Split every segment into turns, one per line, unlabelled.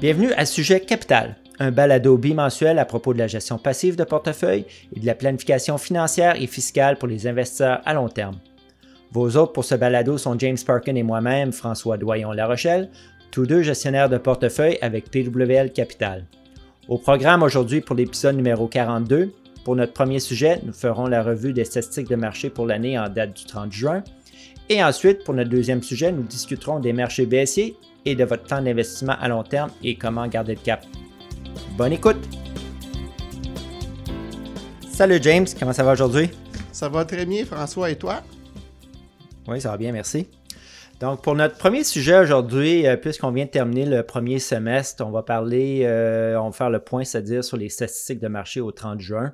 Bienvenue à Sujet Capital, un balado bimensuel à propos de la gestion passive de portefeuille et de la planification financière et fiscale pour les investisseurs à long terme. Vos hôtes pour ce balado sont James Parkin et moi-même, François Doyon-La Rochelle, tous deux gestionnaires de portefeuille avec PWL Capital. Au programme aujourd'hui pour l'épisode numéro 42, pour notre premier sujet, nous ferons la revue des statistiques de marché pour l'année en date du 30 juin. Et ensuite, pour notre deuxième sujet, nous discuterons des marchés baissiers et de votre plan d'investissement à long terme et comment garder le cap. Bonne écoute! Salut James, comment ça va aujourd'hui?
Ça va très bien, François, et toi?
Oui, ça va bien, merci. Donc, pour notre premier sujet aujourd'hui, euh, puisqu'on vient de terminer le premier semestre, on va parler, euh, on va faire le point, c'est-à-dire sur les statistiques de marché au 30 juin.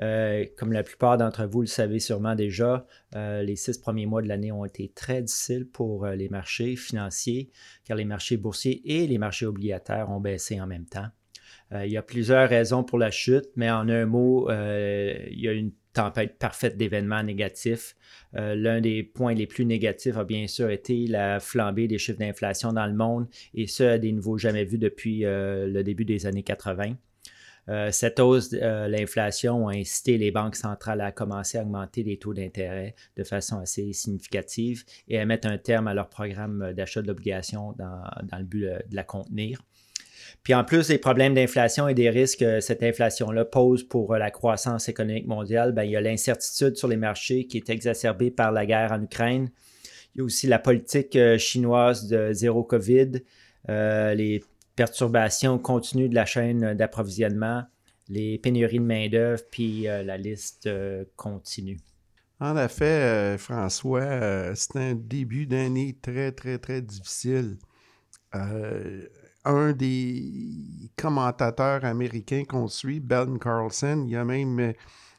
Euh, comme la plupart d'entre vous le savez sûrement déjà, les six premiers mois de l'année ont été très difficiles pour les marchés financiers, car les marchés boursiers et les marchés obligataires ont baissé en même temps. il y a plusieurs raisons pour la chute, mais en un mot, il y a une tempête parfaite d'événements négatifs. Euh, l'un des points les plus négatifs a bien sûr été la flambée des chiffres d'inflation dans le monde, et ce à des niveaux jamais vus depuis euh, le début des années 80. Euh, cette hausse de l'inflation a incité les banques centrales à commencer à augmenter les taux d'intérêt de façon assez significative et à mettre un terme à leur programme d'achat d'obligations dans, dans, le but de la contenir. Puis en plus des problèmes d'inflation et des risques que cette inflation-là pose pour euh, la croissance économique mondiale, bien, il y a l'incertitude sur les marchés qui est exacerbée par la guerre en Ukraine. Il y a aussi la politique euh, chinoise de zéro COVID, euh, les perturbations continues de la chaîne d'approvisionnement, les pénuries de main-d'œuvre, puis la liste continue.
En effet, François, c'est un début d'année très, très, très difficile un des commentateurs américains qu'on suit, Ben Carlson, il a même euh,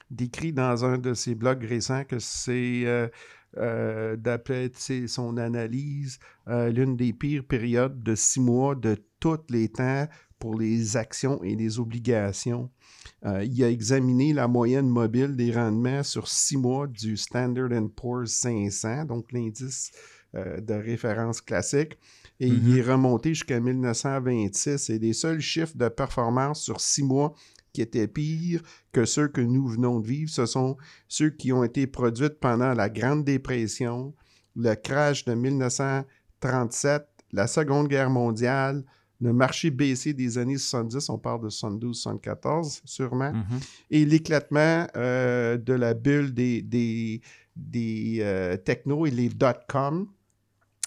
décrit dans un de ses blogs récents que c'est, euh, euh, d'après son analyse, l'une des pires périodes de six mois de tous les temps pour les actions et les obligations. il a examiné la moyenne mobile des rendements sur six mois du Standard Poor's 500, donc l'indice de référence classique et il mm-hmm. est remonté jusqu'à 1926. Et les seuls chiffres de performance sur six mois qui étaient pires que ceux que nous venons de vivre, ce sont ceux qui ont été produits pendant la Grande Dépression, le crash de 1937, la Seconde Guerre mondiale, le marché baissé des années 70, on parle de 72-74 sûrement, mm-hmm. et l'éclatement euh, de la bulle des, des, des euh, technos et les dot-com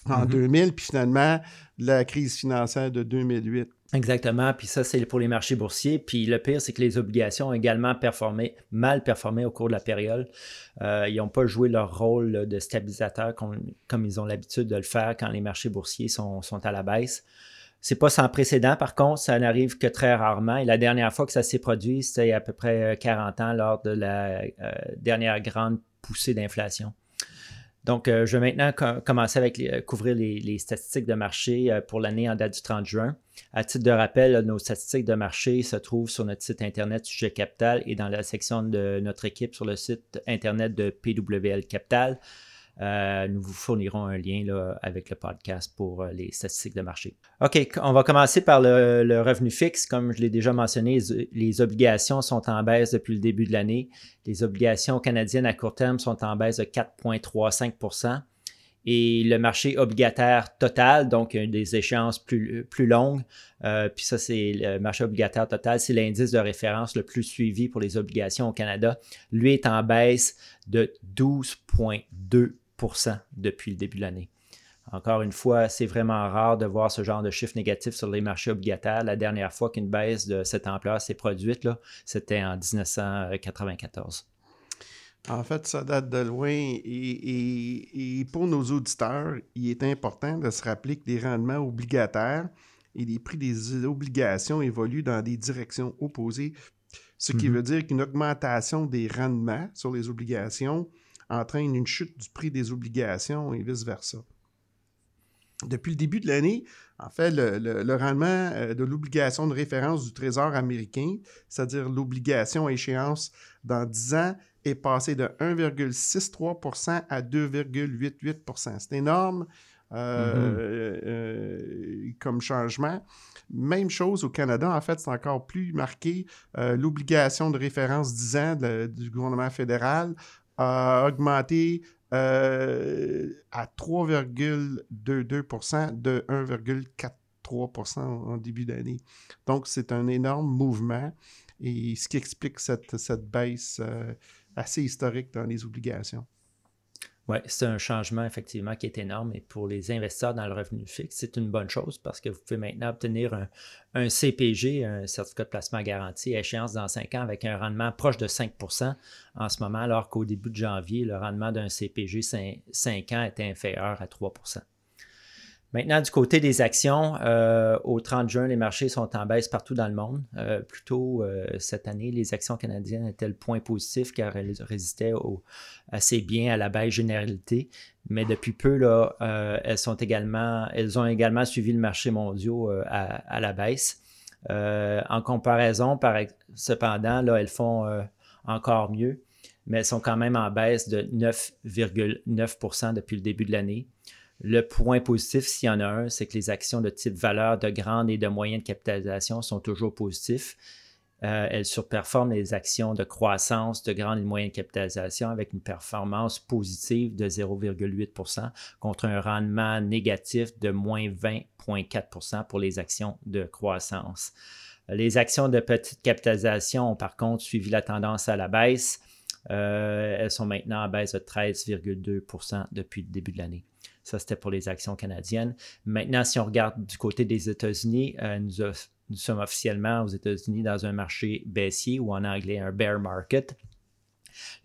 en 2000, mm-hmm. puis finalement, la crise financière de 2008.
Exactement, puis ça, c'est pour les marchés boursiers. Puis le pire, c'est que les obligations ont également performé, mal performé au cours de la période. Euh, ils n'ont pas joué leur rôle de stabilisateur comme, ils ont l'habitude de le faire quand les marchés boursiers sont, à la baisse. C'est pas sans précédent, par contre, ça n'arrive que très rarement. Et la dernière fois que ça s'est produit, c'était à peu près 40 ans lors de la euh, dernière grande poussée d'inflation. Donc, euh, je vais maintenant commencer avec euh, couvrir les, statistiques de marché euh, pour l'année en date du 30 juin. À titre de rappel, nos statistiques de marché se trouvent sur notre site Internet Sujet Capital et dans la section de notre équipe sur le site Internet de PWL Capital. Euh, nous vous fournirons un lien là, avec le podcast pour euh, les statistiques de marché. OK, on va commencer par le, revenu fixe. Comme je l'ai déjà mentionné, les, obligations sont en baisse depuis le début de l'année. Les obligations canadiennes à court terme sont en baisse de 4,35% et le marché obligataire total, donc des échéances plus, plus longues, euh, puis ça c'est le marché obligataire total, c'est l'indice de référence le plus suivi pour les obligations au Canada. Lui est en baisse de 12,2 depuis le début de l'année. Encore une fois, c'est vraiment rare de voir ce genre de chiffre négatif sur les marchés obligataires. La dernière fois qu'une baisse de cette ampleur s'est produite, c'était en 1994.
En fait, ça date de loin et, pour nos auditeurs, il est important de se rappeler que les rendements obligataires et les prix des obligations évoluent dans des directions opposées, ce qui mm-hmm. veut dire qu'une augmentation des rendements sur les obligations entraîne une chute du prix des obligations et vice-versa. Depuis le début de l'année, en fait, le, rendement euh, de l'obligation de référence du Trésor américain, c'est-à-dire l'obligation à échéance dans 10 ans, est passé de 1,63% à 2,88% C'est énorme. mm-hmm. comme changement. Même chose au Canada, en fait, c'est encore plus marqué. L'obligation de référence 10 ans du gouvernement fédéral a augmenté euh, à 3,22% de 1,43% en début d'année. Donc, c'est un énorme mouvement et ce qui explique cette, cette baisse euh, assez historique dans les obligations.
Oui, c'est un changement effectivement qui est énorme. Et pour les investisseurs dans le revenu fixe, c'est une bonne chose parce que vous pouvez maintenant obtenir un, CPG, un certificat de placement garanti échéance dans 5 ans avec un rendement proche de 5% en ce moment, alors qu'au début de janvier, le rendement d'un CPG 5, 5 ans était inférieur à 3 Maintenant, du côté des actions, euh, au 30 juin, les marchés sont en baisse partout dans le monde. Euh, plutôt euh, cette année, les actions canadiennes étaient le point positif car elles résistaient assez bien à la baisse généralité. Mais depuis peu, là, elles, sont également, elles ont également suivi le marché mondial à, la baisse. en comparaison, par, cependant, elles font encore mieux, mais elles sont quand même en baisse de 9,9% depuis le début de l'année. Le point positif, s'il y en a un, c'est que les actions de type valeur de grande et de moyenne capitalisation sont toujours positifs. Euh, elles surperforment les actions de croissance de grande et de moyenne capitalisation avec une performance positive de 0,8% contre un rendement négatif de moins 20,4% pour les actions de croissance. Les actions de petite capitalisation ont par contre suivi la tendance à la baisse. Euh, elles sont maintenant à baisse de 13,2% depuis le début de l'année. Ça, c'était pour les actions canadiennes. Maintenant, si on regarde du côté des États-Unis, euh, nous, sommes officiellement aux États-Unis dans un marché baissier ou en anglais un bear market.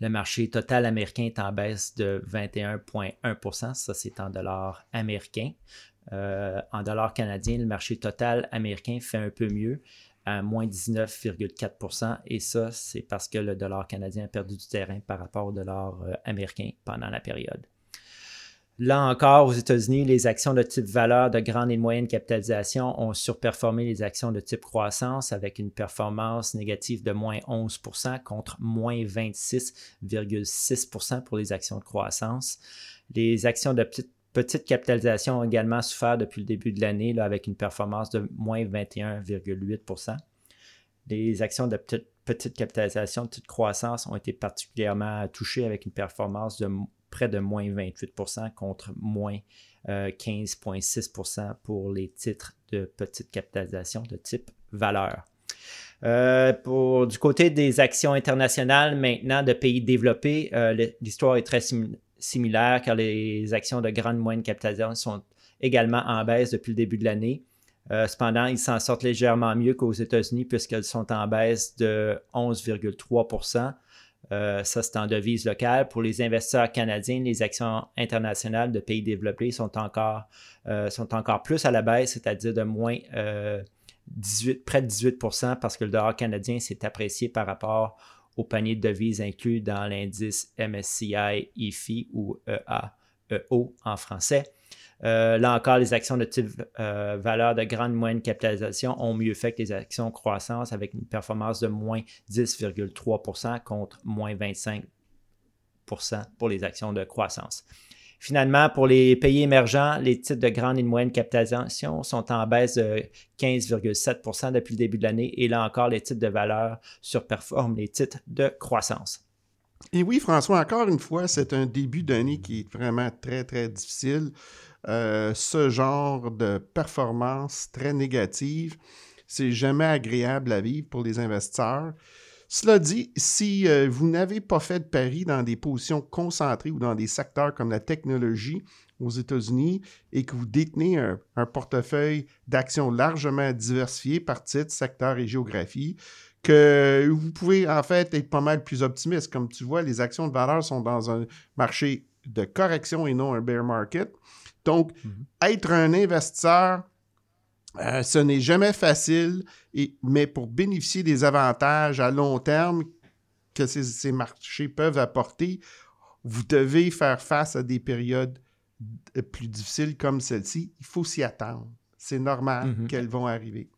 Le marché total américain est en baisse de 21,1% Ça, c'est en dollars américains. Euh, en dollars canadiens, le marché total américain fait un peu mieux à moins 19,4% Et ça, c'est parce que le dollar canadien a perdu du terrain par rapport au dollar euh, américain pendant la période. Là encore, aux États-Unis, les actions de type valeur de grande et de moyenne capitalisation ont surperformé les actions de type croissance avec une performance négative de moins 11% contre moins 26,6% pour les actions de croissance. Les actions de petite, capitalisation ont également souffert depuis le début de l'année avec une performance de moins 21,8% Les actions de petite, capitalisation, de petite croissance ont été particulièrement touchées avec une performance de près de moins 28% contre moins 15,6% euh, pour les titres de petite capitalisation de type valeur. Euh, pour, du côté des actions internationales, maintenant de pays développés, euh, l'histoire est très similaire car les actions de grande moyenne capitalisation sont également en baisse depuis le début de l'année. cependant, ils s'en sortent légèrement mieux qu'aux États-Unis puisqu'elles sont en baisse de 11,3 euh, ça, c'est en devise locale. Pour les investisseurs canadiens, les actions internationales de pays développés sont encore, euh, sont encore plus à la baisse, c'est-à-dire de moins 18, euh, près de 18% parce que le dollar canadien s'est apprécié par rapport au panier de devises inclus dans l'indice MSCI EFI ou EAEO en français. Euh, là encore, les actions de type euh, valeur de grande moyenne capitalisation ont mieux fait que les actions croissance avec une performance de moins 10,3% contre moins 25% pour les actions de croissance. Finalement, pour les pays émergents, les titres de grande et de moyenne capitalisation sont en baisse de 15,7% depuis le début de l'année. Et là encore, les titres de valeur surperforment les titres de croissance.
Et oui, François, encore une fois, c'est un début d'année qui est vraiment très, très difficile. Euh, ce genre de performance très négative, c'est jamais agréable à vivre pour les investisseurs. Cela dit, si euh, vous n'avez pas fait de pari dans des positions concentrées ou dans des secteurs comme la technologie aux États-Unis et que vous détenez un, un portefeuille d'actions largement diversifié par titre, secteur et géographie, que vous pouvez en fait être pas mal plus optimiste. Comme tu vois, les actions de valeur sont dans un marché de correction et non un bear market. Donc, mhm. être un investisseur, euh, ce n'est jamais facile, et, mais pour bénéficier des avantages à long terme que ces, marchés peuvent apporter, vous devez faire face à des périodes plus difficiles comme celle-ci. Il faut s'y attendre. C'est normal mhm. qu'elles vont arriver.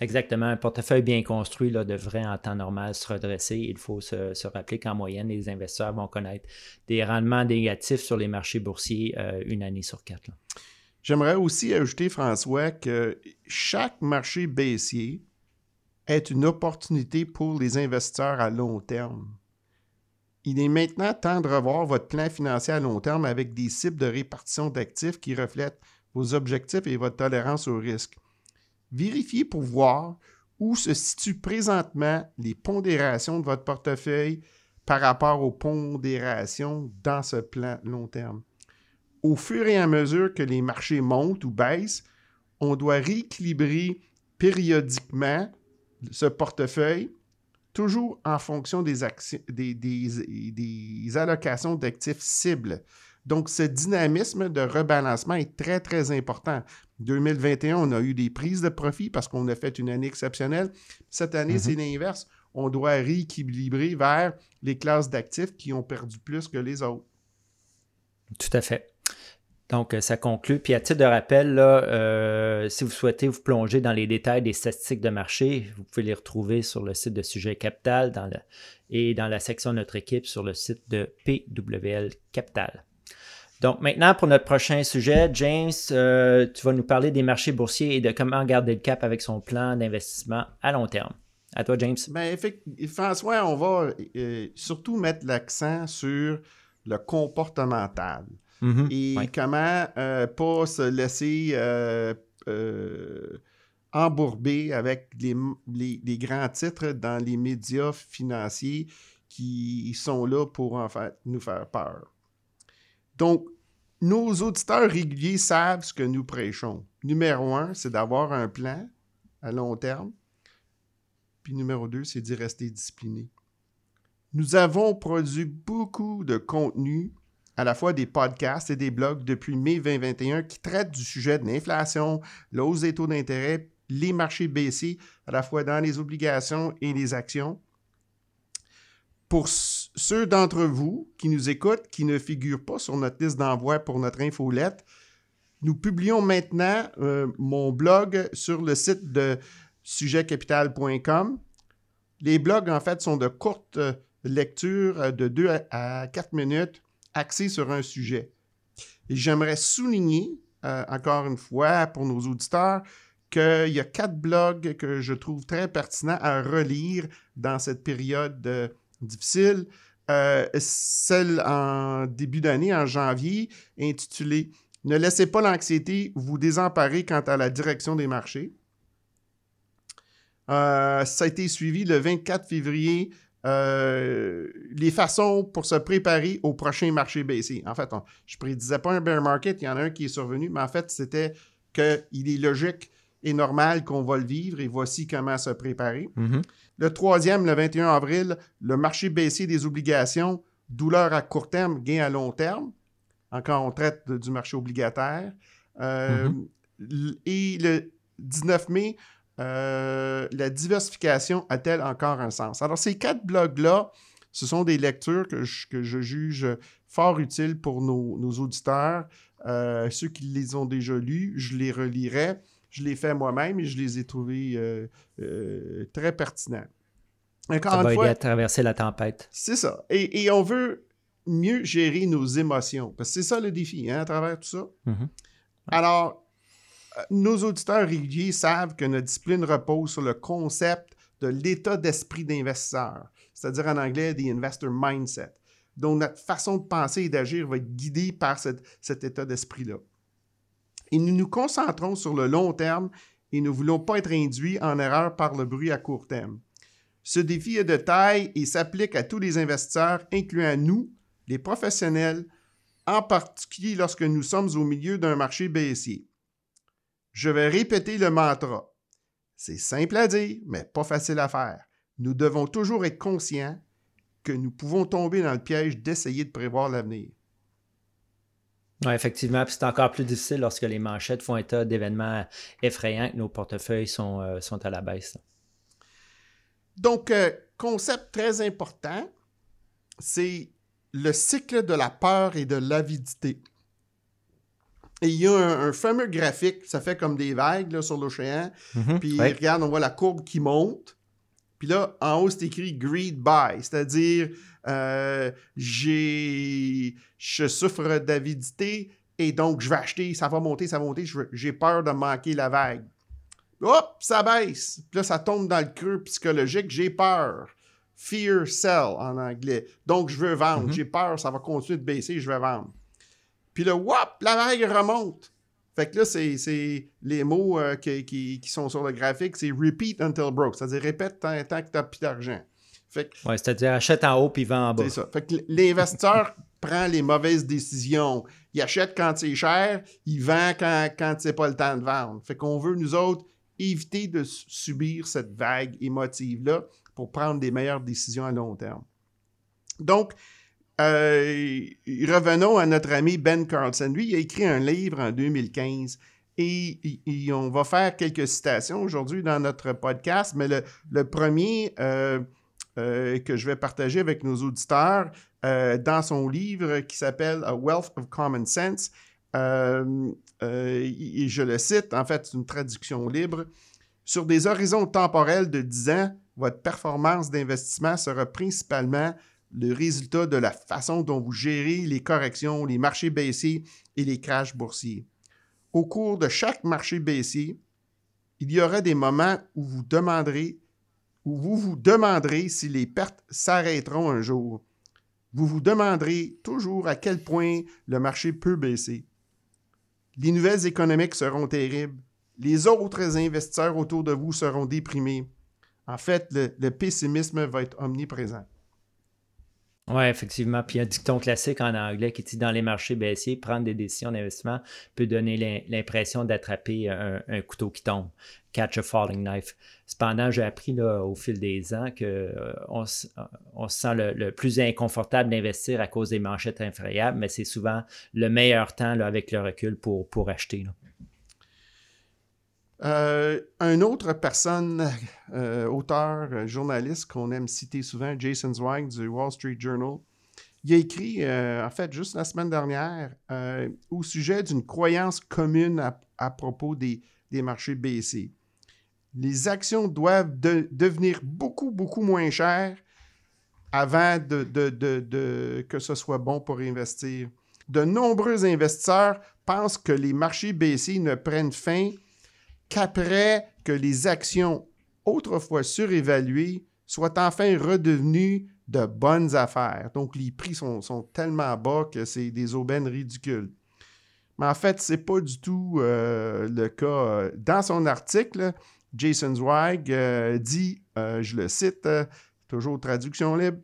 Exactement. Un portefeuille bien construit devrait en temps normal se redresser. Il faut se, rappeler qu'en moyenne, les investisseurs vont connaître des rendements négatifs sur les marchés boursiers euh, une année sur quatre.
J'aimerais aussi ajouter, François, que chaque marché baissier est une opportunité pour les investisseurs à long terme. Il est maintenant temps de revoir votre plan financier à long terme avec des cibles de répartition d'actifs qui reflètent vos objectifs et votre tolérance au risque. Vérifiez pour voir où se situent présentement les pondérations de votre portefeuille par rapport aux pondérations dans ce plan long terme. Au fur et à mesure que les marchés montent ou baissent, on doit rééquilibrer périodiquement ce portefeuille toujours en fonction des, des, allocations d'actifs cibles. Donc, ce dynamisme de rebalancement est très, très important. 2021, on a eu des prises de profit parce qu'on a fait une année exceptionnelle. Cette année, c'est mm-hmm. l'inverse. On doit rééquilibrer vers les classes d'actifs qui ont perdu plus que les autres.
Tout à fait. Donc, euh, ça conclut. Puis à titre de rappel, là, euh, si vous souhaitez vous plonger dans les détails des statistiques de marché, vous pouvez les retrouver sur le site de Sujet Capital dans et dans la section de notre équipe sur le site de PWL Capital. Donc maintenant, pour notre prochain sujet, James, euh, tu vas nous parler des marchés boursiers et de comment garder le cap avec son plan d'investissement à long terme. À toi, James.
Ben, François, on va surtout mettre l'accent sur le comportemental. Mhm. et comment euh, pas se laisser euh, euh, embourber avec les, grands titres dans les médias financiers qui sont là pour en fait nous faire peur. Donc, nos auditeurs réguliers savent ce que nous prêchons. Numéro un, c'est d'avoir un plan à long terme. Puis numéro deux, c'est d'y rester discipliné. Nous avons produit beaucoup de contenu à la fois des podcasts et des blogs depuis mai 2021 qui traitent du sujet de l'inflation, l'hausse des taux d'intérêt, les marchés baissés, à la fois dans les obligations et les actions. Pour ceux d'entre vous qui nous écoutent, qui ne figurent pas sur notre liste d'envoi pour notre infolette, nous publions maintenant euh, mon blog sur le site de sujetcapital.com. Les blogs, en fait, sont de courtes euh, lectures de 2 à 4 minutes axé sur un sujet. Et j'aimerais souligner, euh, encore une fois, pour nos auditeurs, qu'il y a quatre blogs que je trouve très pertinents à relire dans cette période euh, difficile. Euh, celle en début d'année, en janvier, intitulée Ne laissez pas l'anxiété vous désemparer quant à la direction des marchés. ça a été suivi le 24 février euh, les façons pour se préparer au prochain marché baissier. En fait, je ne prédisais pas un bear market, il y en a un qui est survenu, mais en fait, c'était qu'il est logique et normal qu'on va le vivre et voici comment se préparer. Mm-hmm. Le troisième, le 21 avril, le marché baissier des obligations, douleur à court terme, gain à long terme. Encore, on traite du marché obligataire. Euh, mm-hmm. Et le 19 mai, euh, la diversification a-t-elle encore un sens? Alors, ces quatre blogs-là, ce sont des lectures que je, juge fort utiles pour nos, auditeurs. Euh, ceux qui les ont déjà lus, je les relirai. Je les fais moi-même et je les ai trouvés euh, très pertinents.
Encore ça va aider à traverser la tempête.
C'est ça. Et, on veut mieux gérer nos émotions. Parce que c'est ça le défi, hein, à travers tout ça. Mm-hmm. Alors, nos auditeurs réguliers savent que notre discipline repose sur le concept de l'état d'esprit d'investisseur, c'est-à-dire en anglais, the investor mindset. Donc, notre façon de penser et d'agir va être guidée par cet état d'esprit-là. Et nous nous concentrons sur le long terme et nous ne voulons pas être induits en erreur par le bruit à court terme. Ce défi est de taille et s'applique à tous les investisseurs, incluant nous, les professionnels, en particulier lorsque nous sommes au milieu d'un marché baissier. Je vais répéter le mantra. C'est simple à dire, mais pas facile à faire. Nous devons toujours être conscients que nous pouvons tomber dans le piège d'essayer de prévoir l'avenir.
Oui, effectivement, c'est encore plus difficile lorsque les manchettes font état d'événements effrayants que nos portefeuilles sont, euh, sont à la baisse.
Donc, euh, concept très important, c'est le cycle de la peur et de l'avidité. Et il y a un, fameux graphique, ça fait comme des vagues sur l'océan.
Mhm,
Puis
ouais.
regarde, on voit la courbe qui monte. Puis là, en haut, c'est écrit Greed Buy, c'est-à-dire euh, j'ai je souffre d'avidité et donc je vais acheter, ça va monter, ça va monter, j'ai peur de manquer la vague. Hop, ça baisse. Puis là, ça tombe dans le creux psychologique, j'ai peur. Fear sell en anglais. Donc, je veux vendre.
Mhm.
J'ai peur, ça va continuer de baisser, je vais vendre. Puis là, whoop, la vague remonte. Fait que là, c'est les mots euh, qui, qui- qui sont sur le graphique, c'est repeat until broke, c'est-à-dire répète tant, tant que tu n'as plus d'argent. Fait que
Ouais, c'est-à-dire achète en haut puis vend en bas.
c'est ça. Fait que l'investisseur prend les mauvaises décisions. Il achète quand c'est cher, il vend quand, quand c'est pas le temps de vendre. Fait qu'on veut, nous autres, éviter de su- subir cette vague émotive-là pour prendre des meilleures décisions à long terme. Donc, euh, revenons à notre ami Ben Carlson. Lui, il a écrit un livre en 2015 et, on va faire quelques citations aujourd'hui dans notre podcast, mais le, premier euh, euh, que je vais partager avec nos auditeurs dans son livre qui s'appelle A Wealth of Common Sense, et je le cite, en fait, c'est une traduction libre. Sur des horizons temporels de 10 ans, votre performance d'investissement sera principalement le résultat de la façon dont vous gérez les corrections, les marchés baissiers et les crashs boursiers. Au cours de chaque marché baissier, il y aura des moments où vous demanderez vous demanderez si les pertes s'arrêteront un jour. Vous vous demanderez toujours à quel point le marché peut baisser. Les nouvelles économiques seront terribles. Les autres investisseurs autour de vous seront déprimés. En fait, le pessimisme va être omniprésent.
Oui, effectivement. Puis il un dicton classique en anglais qui dit dans les marchés baissiers, prendre des décisions d'investissement peut donner l'im- l'impression d'attraper un, couteau qui tombe. Catch a falling knife. Cependant, j'ai appris là, au fil des ans qu'on se on se sent le, le plus inconfortable d'investir à cause des manchettes infrayables, mais c'est souvent le meilleur temps là, avec le recul pour, pour acheter. là.
Euh, un autre personne, euh, auteur, euh, journaliste qu'on aime citer souvent, Jason Zweig du Wall Street Journal, il a écrit, euh, en fait, juste la semaine dernière, au sujet d'une croyance commune à, propos des, des marchés baissiers. Les actions doivent de- devenir beaucoup, beaucoup moins chères avant de, de- que ce soit bon pour investir. De nombreux investisseurs pensent que les marchés baissiers ne prennent fin qu'après que les actions autrefois surévaluées soient enfin redevenues de bonnes affaires. Donc, les prix sont, sont tellement bas que c'est des aubaines ridicules. Mais en fait, ce n'est pas du tout euh, le cas. Dans son article, Jason Zweig euh, dit, euh, je le cite, toujours traduction libre,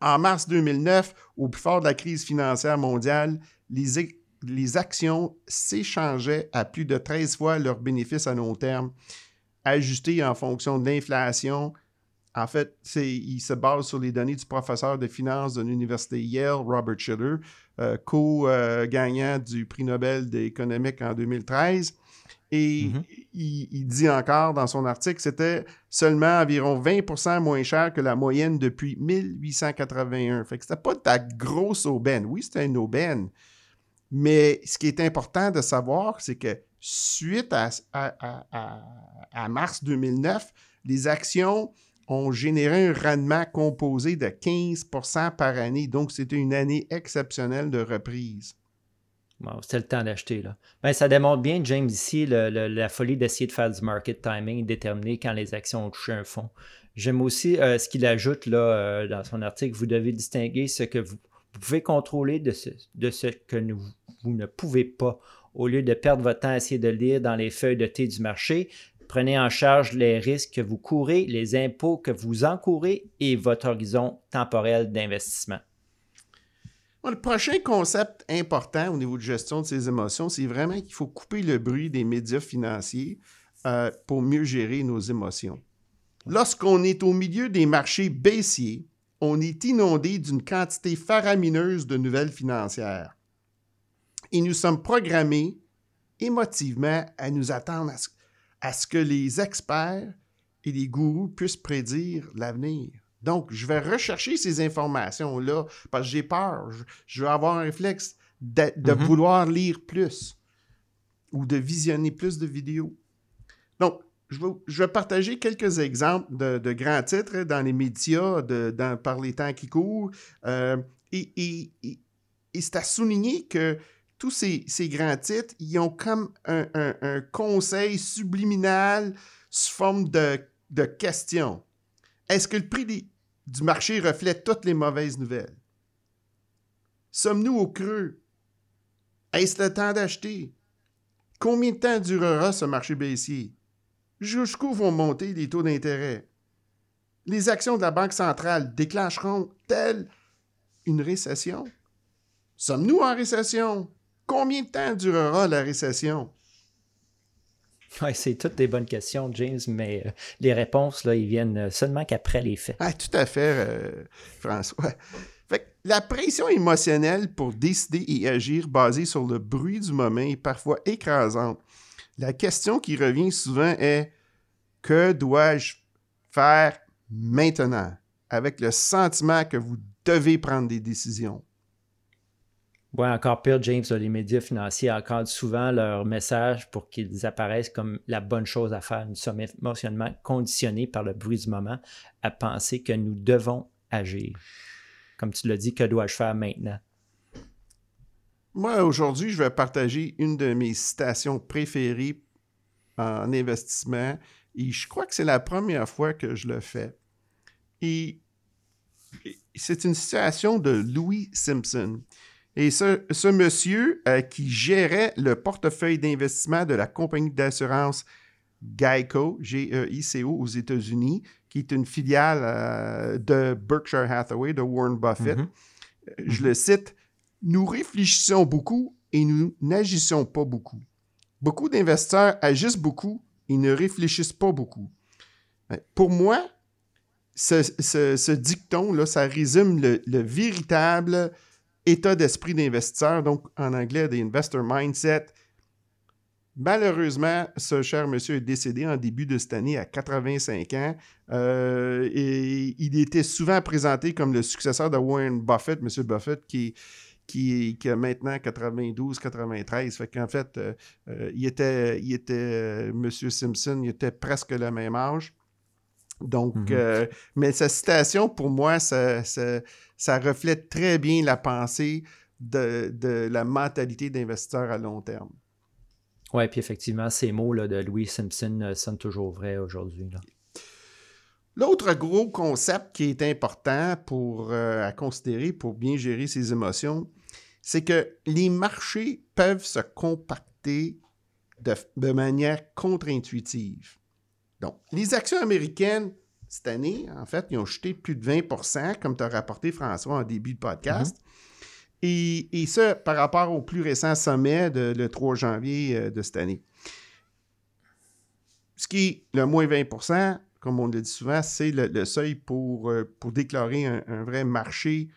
en mars 2009, au plus fort de la crise financière mondiale, les, les actions s'échangeaient à plus de 13 fois leurs bénéfices à long terme, ajustés en fonction de l'inflation. En fait, c'est- il se base sur les données du professeur de finance de l'Université Yale, Robert Schiller, euh, co-gagnant du prix Nobel d'économique en 2013. Et
Mhm.
il, il dit encore dans son article que c'était seulement environ 20% moins cher que la moyenne depuis 1881. Fait que c'était pas ta grosse aubaine. Oui, c'était une aubaine. Mais ce qui est important de savoir, c'est que suite à, à- mars 2009, les actions ont généré un rendement composé de 15% par année. Donc, c'était une année exceptionnelle de reprise.
Bon, c'était le temps d'acheter. Là. Ben, ça démontre bien, James, ici, la folie d'essayer de faire du market timing, déterminer quand les actions ont touché un fond. J'aime aussi euh, ce qu'il ajoute là, euh, dans son article. Vous devez distinguer ce que vous pouvez contrôler de ce, de ce que nous- vous ne pouvez pas. Au lieu de perdre votre temps à essayer de lire dans les feuilles de thé du marché, prenez en charge les risques que vous courez, les impôts que vous encourez et votre horizon temporel d'investissement.
Bon, Le prochain concept important au niveau de gestion de ses émotions, c'est vraiment qu'il faut couper le bruit des médias financiers euh, pour mieux gérer nos émotions. Lorsqu'on est au milieu des marchés baissiers, on est inondé d'une quantité faramineuse de nouvelles financières. Et nous sommes programmés émotivement à nous attendre à ce, à ce que les experts et les gourous puissent prédire l'avenir. Donc, je vais rechercher ces informations-là parce que j'ai peur. Je, je veux avoir un réflexe de, mm-hmm. vouloir lire plus ou de visionner plus de vidéos. Donc, je vais, partager quelques exemples de, grands titres dans les médias dans, par les temps qui courent. Euh, et, c'est à souligner que tous ces, grands titres, ils ont comme un, conseil subliminal sous forme de, de questions. Est-ce que le prix du marché reflète toutes les mauvaises nouvelles? Sommes-nous au creux? Est-ce le temps d'acheter? Combien de temps durera ce marché baissier? Jusqu'où vont monter les taux d'intérêt? Les actions de la Banque centrale déclencheront-elles une récession? Sommes-nous en récession? Combien de temps durera la récession?
Oui, c'est toutes des bonnes questions, James, mais euh, les réponses, là, ils viennent euh, seulement qu'après les faits.
Ah, tout à fait, euh, François. la pression émotionnelle pour décider et agir basée sur le bruit du moment est parfois écrasante. La question qui revient souvent est que dois-je faire maintenant? Avec le sentiment que vous devez prendre des décisions?
Oui, encore pire, James, les médias financiers accordent souvent leur message pour qu'ils apparaissent comme la bonne chose à faire. Nous sommes émotionnellement conditionnés par le bruit du moment à penser que nous devons agir. Comme tu l'as dit, que dois-je faire maintenant?
Moi, aujourd'hui, je vais partager une de mes citations préférées en investissement et je crois que c'est la première fois que je le fais. Et c'est une citation de Louis Simpson. Et ce, monsieur euh, qui gérait le portefeuille d'investissement de la compagnie d'assurance Geico, G-E-I-C-O, aux États-Unis, qui est une filiale euh, de Berkshire Hathaway, de Warren Buffett. Mm-hmm. Euh, je le cite Nous réfléchissons beaucoup et nous n'agissons pas beaucoup. Beaucoup d'investisseurs agissent beaucoup et ne réfléchissent pas beaucoup. Pour moi, ce, dicton-là, ça résume le, le véritable état d'esprit d'investisseur, donc en anglais, the investor mindset. Malheureusement, ce cher monsieur est décédé en début de cette année à 85 ans. Euh, et il était souvent présenté comme le successeur de Warren Buffett, monsieur Buffett, qui, qui, qui a maintenant 92, 93. Fait qu'en fait, euh, euh, il était, il était monsieur Simpson, il était presque le même âge. Donc, mm-hmm. mais sa citation, pour moi, ça, ça, ça reflète très bien la pensée de, la mentalité d'investisseur à long terme.
Oui, puis effectivement, ces mots là, de Louis Simpson euh, sont toujours vrais aujourd'hui.
L'autre gros concept qui est important pour, euh, à considérer pour bien gérer ses émotions, c'est que les marchés peuvent se compacter de, de manière contre-intuitive. Donc, les actions américaines cette année, en fait, ils ont jeté plus de 20% comme tu as rapporté, François, en début de podcast. Mm-hmm. et, ça, par rapport au plus récent sommet de, le 3 janvier euh, de cette année. Ce qui est le moins 20% comme on le dit souvent, c'est le, seuil pour, euh, pour déclarer un, vrai marché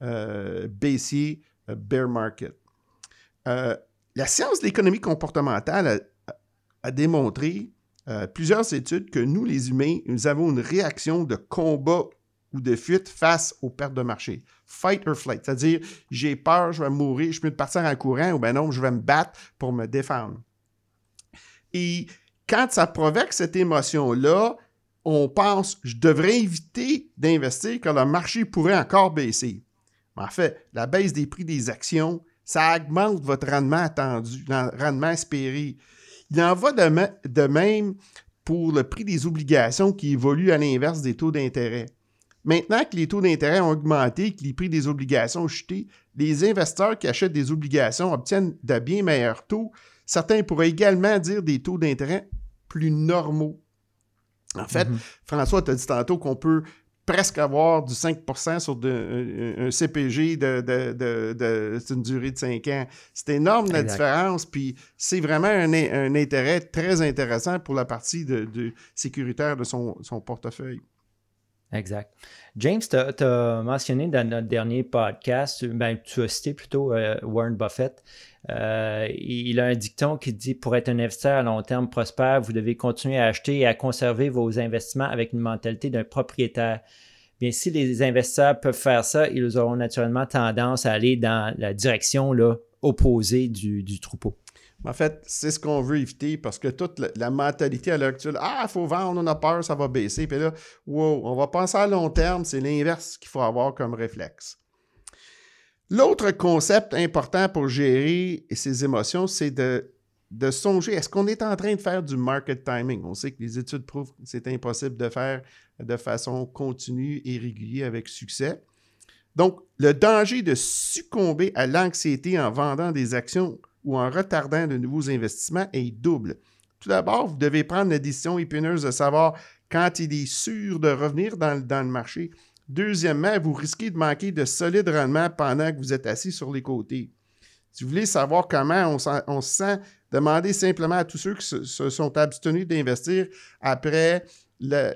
euh, baissier, bear market. la science de l'économie comportementale a démontré euh, plusieurs études que nous, les humains, nous avons une réaction de combat ou de fuite face aux pertes de marché. Fight or flight, c'est-à-dire j'ai peur, je vais mourir, je peux partir en courant ou ben non, je vais me battre pour me défendre. Et quand ça provoque cette émotion-là, on pense je devrais éviter d'investir car le marché pourrait encore baisser. En fait, la baisse des prix des actions, ça augmente votre rendement attendu, rendement espéré. Il en va de, même pour le prix des obligations qui évolue à l'inverse des taux d'intérêt. Maintenant que les taux d'intérêt ont augmenté, que les prix des obligations ont chuté, les investisseurs qui achètent des obligations obtiennent de bien meilleurs taux. Certains pourraient également dire des taux d'intérêt plus normaux. En fait, mm-hmm. François, tu as dit tantôt qu'on peut presque avoir du 5 sur un, CPG de, une durée de 5 ans. C'est énorme la différence, puis c'est vraiment un, intérêt très intéressant pour la partie de, sécuritaire de son, portefeuille.
Exact. James, tu as, mentionné dans notre dernier podcast, ben, tu as cité plutôt euh, Warren Buffett. Euh, il a un dicton qui dit Pour être un investisseur à long terme prospère, vous devez continuer à acheter et à conserver vos investissements avec une mentalité d'un propriétaire. bien si les investisseurs peuvent faire ça, ils auront naturellement tendance à aller dans la direction là, opposée du, du troupeau.
En fait, c'est ce qu'on veut éviter parce que toute la, mentalité à l'heure actuelle, ah, il faut vendre, on a peur, ça va baisser. Puis là, wow, on va penser à long terme, c'est l'inverse qu'il faut avoir comme réflexe. L'autre concept important pour gérer ses émotions, c'est de, de songer, est-ce qu'on est en train de faire du market timing? On sait que les études prouvent que c'est impossible de faire de façon continue et régulière avec succès. Donc, le danger de succomber à l'anxiété en vendant des actions ou en retardant de nouveaux investissements est double. Tout d'abord, vous devez prendre la décision épineuse de savoir quand il est sûr de revenir dans, le marché. Deuxièmement, vous risquez de manquer de solides rendements pendant que vous êtes assis sur les côtés. Si vous voulez savoir comment on, se sent, demandez simplement à tous ceux qui se, sont abstenus d'investir après le,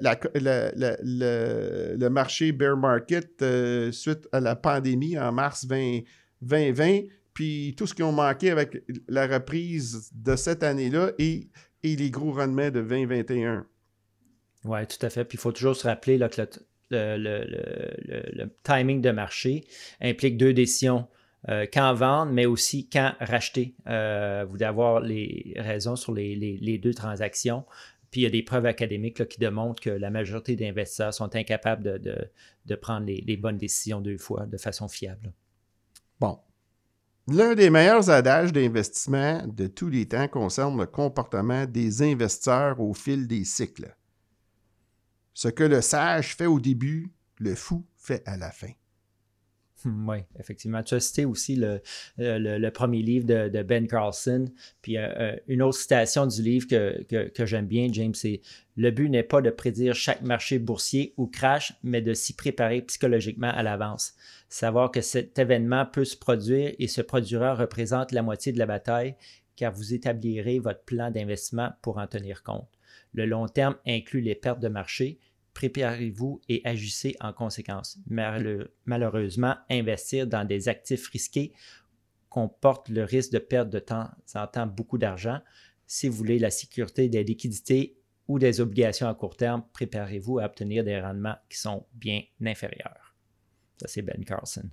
marché bear market euh, suite à la pandémie en mars 2020 puis tout ce qu'ils ont manqué avec la reprise de cette année-là et, les gros rendements de 2021.
Oui, tout à fait. Puis il faut toujours se rappeler là, que le, timing de marché implique deux décisions. Euh, quand vendre, mais aussi quand racheter. Euh, vous devez avoir les raisons sur les, deux transactions. Puis il y a des preuves académiques qui démontrent que la majorité d'investisseurs sont incapables de, de prendre les, bonnes décisions deux fois de façon fiable.
Bon, L'un des meilleurs adages d'investissement de tous les temps concerne le comportement des investisseurs au fil des cycles. Ce que le sage fait au début, le fou fait à la fin.
Oui, effectivement. Tu as cité aussi le, le, premier livre de, Ben Carlson. Puis euh, euh, une autre citation du livre que, que, j'aime bien, James, c'est Le but n'est pas de prédire chaque marché boursier ou crash, mais de s'y préparer psychologiquement à l'avance. Savoir que cet événement peut se produire et ce produira représente la moitié de la bataille, car vous établirez votre plan d'investissement pour en tenir compte. Le long terme inclut les pertes de marché, préparez-vous et agissez en conséquence. Malheureusement, investir dans des actifs risqués comporte le risque de perdre de temps en temps beaucoup d'argent. Si vous voulez la sécurité des liquidités ou des obligations à court terme, préparez-vous à obtenir des rendements qui sont bien inférieurs. Ça, c'est Ben Carlson.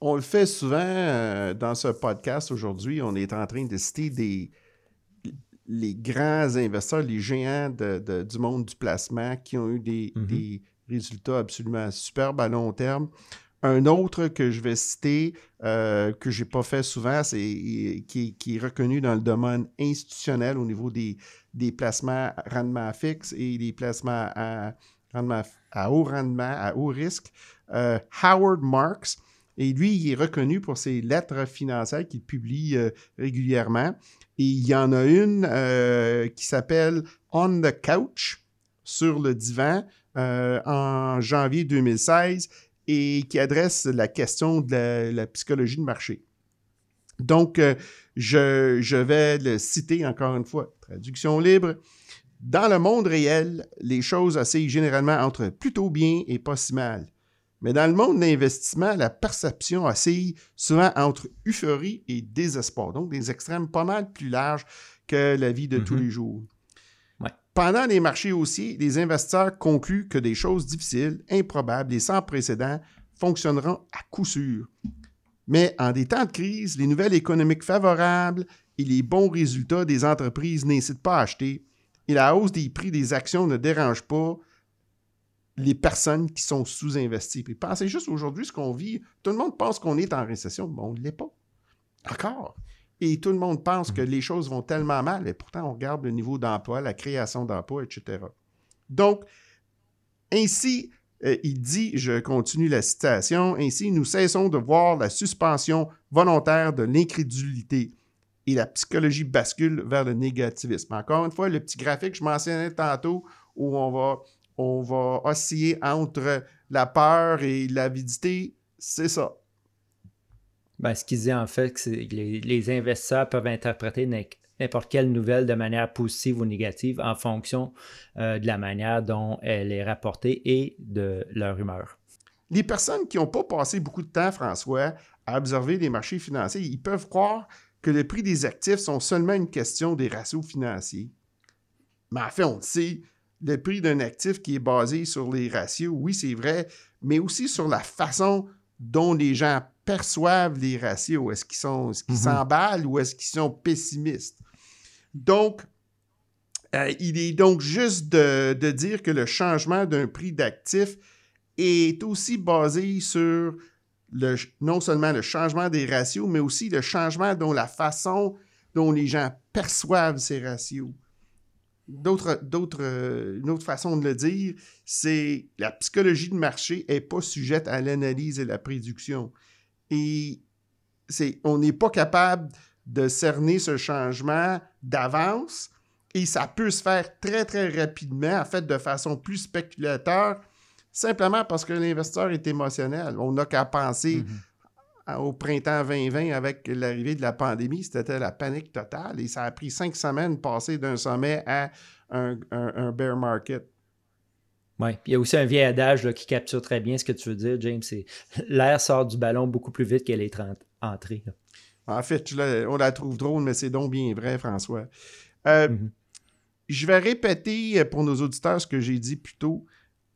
On le fait souvent euh, dans ce podcast aujourd'hui. On est en train de citer des, les grands investisseurs, les géants du monde du placement qui ont eu mm-hmm. des, résultats absolument superbes à long terme. Un autre que je vais citer, euh, que je n'ai pas fait souvent, c'est qui, est reconnu dans le domaine institutionnel au niveau des, des placements à rendement fixe et des placements à, rendement, à haut rendement, à haut risque. Euh, Howard Marks, et lui, il est reconnu pour ses lettres financières qu'il publie euh, régulièrement. Et il y en a une euh, qui s'appelle On the Couch, sur le divan, euh, en janvier 2016, et qui adresse la question de la, psychologie de marché. Donc, je, je, vais le citer encore une fois, traduction libre. Dans le monde réel, les choses oscillent généralement entre plutôt bien et pas si mal. Mais dans le monde d'investissement, la perception oscille souvent entre euphorie et désespoir, donc des extrêmes pas mal plus larges que la vie de tous mm-hmm. les jours. Pendant les marchés haussiers, les investisseurs concluent que des choses difficiles, improbables et sans précédent fonctionneront à coup sûr. Mais en des temps de crise, les nouvelles économiques favorables et les bons résultats des entreprises n'incitent pas à acheter, et la hausse des prix des actions ne dérange pas les personnes qui sont sous-investies. Puis pensez juste aujourd'hui ce qu'on vit. Tout le monde pense qu'on est en récession, mais on ne l'est pas. Encore. Et tout le monde pense que mm. les choses vont tellement mal, et pourtant on regarde le niveau d'emploi, la création d'emplois, etc. Donc, ainsi, euh, il dit, je continue la citation, ainsi nous cessons de voir la suspension volontaire de l'incrédulité et la psychologie bascule vers le négativisme. Encore une fois, le petit graphique que je mentionnais tantôt, où on va on va osciller entre la peur et l'avidité, c'est ça.
Ben, ce qu'il dit en fait, c'est que les, investisseurs peuvent interpréter n'importe quelle nouvelle de manière positive ou négative en fonction euh, de la manière dont elle est rapportée et de leur humeur.
Les personnes qui n'ont pas passé beaucoup de temps, François, à observer les marchés financiers, ils peuvent croire que le prix des actifs sont seulement une question des ratios financiers. Mais en fait, on le sait, le prix d'un actif qui est basé sur les ratios, oui, c'est vrai, mais aussi sur la façon dont les gens perçoivent les ratios. Est-ce qu'ils sont, est qu'ils mhm. s'emballent ou est-ce qu'ils sont pessimistes? Donc, euh, il est donc juste de, dire que le changement d'un prix d'actif est aussi basé sur le, non seulement le changement des ratios, mais aussi le changement dans la façon dont les gens perçoivent ces ratios. D'autres, d'autres, euh, une autre façon de le dire, c'est la psychologie de marché n'est pas sujette à l'analyse et la prédiction. Et c'est, on n'est pas capable de cerner ce changement d'avance et ça peut se faire très, très rapidement, en fait, de façon plus spéculateur, simplement parce que l'investisseur est émotionnel. On n'a qu'à penser mm-hmm. Au printemps 2020 avec l'arrivée de la pandémie, c'était la panique totale et ça a pris cinq semaines de passer d'un sommet à un, bear market.
Oui, il y a aussi un vieil adage qui capture très bien ce que tu veux dire, James. C'est l'air sort du ballon beaucoup plus vite qu'elle est entrée.
En fait, on la trouve drôle, mais c'est donc bien vrai, François. Euh, mm-hmm. Je vais répéter pour nos auditeurs ce que j'ai dit plus tôt.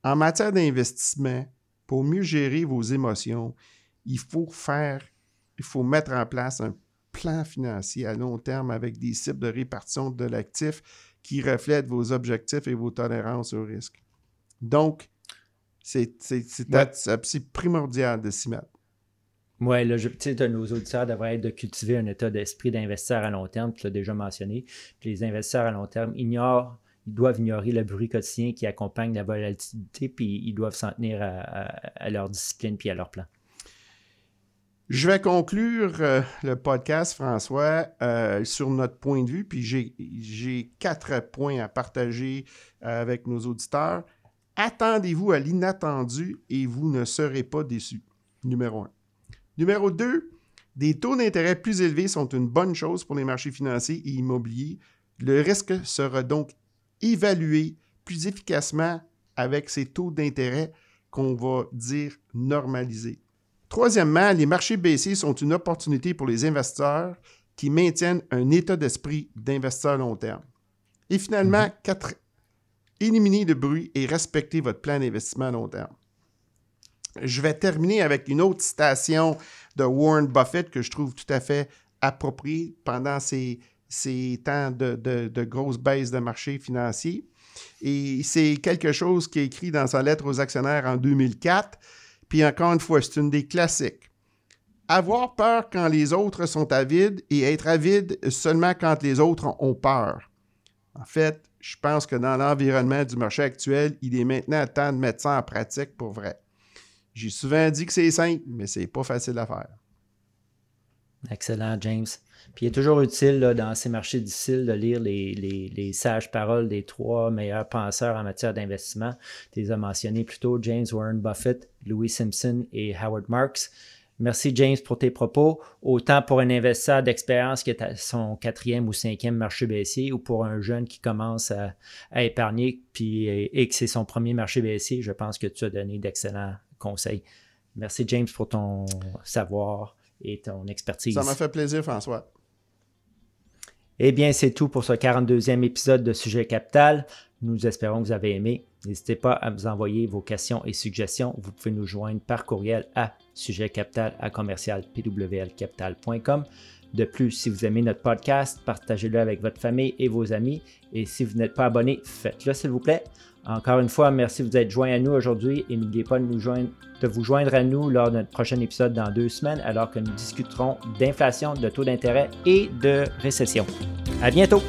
En matière d'investissement, pour mieux gérer vos émotions, il faut faire, il faut mettre en place un plan financier à long terme avec des cibles de répartition de l'actif qui reflètent vos objectifs et vos tolérances au risque. Donc, c'est primordial de s'y mettre.
Oui, l'objectif de nos auditeurs devrait être de cultiver un état d'esprit d'investisseur à long terme, tu l'as déjà mentionné. Puis les investisseurs à long terme ignorent, ils doivent ignorer le bruit quotidien qui accompagne la volatilité, puis ils doivent s'en tenir à, leur discipline puis à leur plan.
Je vais conclure euh, le podcast, François, euh, sur notre point de vue, puis j'ai quatre points à partager euh, avec nos auditeurs. Attendez-vous à l'inattendu et vous ne serez pas déçus. Numéro un. Numéro 2, des taux d'intérêt plus élevés sont une bonne chose pour les marchés financiers et immobiliers. Le risque sera donc évalué plus efficacement avec ces taux d'intérêt qu'on va dire normalisés. Troisièmement, les marchés baissiers sont une opportunité pour les investisseurs qui maintiennent un état d'esprit d'investisseur long terme. Et finalement, mhm. quatre, éliminez le bruit et respectez votre plan d'investissement à long terme. Je vais terminer avec une autre citation de Warren Buffett que je trouve tout à fait appropriée pendant ces, temps de, de, grosses baisses de marché financier. Et c'est quelque chose qui est écrit dans sa lettre aux actionnaires en 2004. Puis encore une fois, c'est une des classiques. Avoir peur quand les autres sont avides et être avide seulement quand les autres ont peur. En fait, je pense que dans l'environnement du marché actuel, il est maintenant temps de mettre ça en pratique pour vrai. J'ai souvent dit que c'est simple, mais c'est pas facile à faire.
Excellent, James. Puis il est toujours utile dans ces marchés difficiles de lire les, sages paroles des trois meilleurs penseurs en matière d'investissement. Tu les as mentionnés plus tôt, James Warren Buffett, Louis Simpson et Howard Marks. Merci James pour tes propos. Autant pour un investisseur d'expérience qui est à son quatrième ou cinquième marché baissier ou pour un jeune qui commence à, épargner et que c'est son premier marché baissier, je pense que tu as donné d'excellents conseils. Merci James pour ton savoir et ton expertise.
Ça m'a fait plaisir François.
Eh bien, c'est tout pour ce 42e épisode de Sujet Capital. Nous espérons que vous avez aimé. N'hésitez pas à vous envoyer vos questions et suggestions. Vous pouvez nous joindre par courriel à sujetcapital à commercial pwlcapital.com. De plus, si vous aimez notre podcast, partagez-le avec votre famille et vos amis. Et si vous n'êtes pas abonné, faites-le s'il vous plaît. Encore une fois, merci de vous être joint à nous aujourd'hui et n'oubliez pas de, de vous joindre à nous lors de notre prochain épisode dans deux semaines alors que nous discuterons d'inflation, de taux d'intérêt et de récession. À bientôt!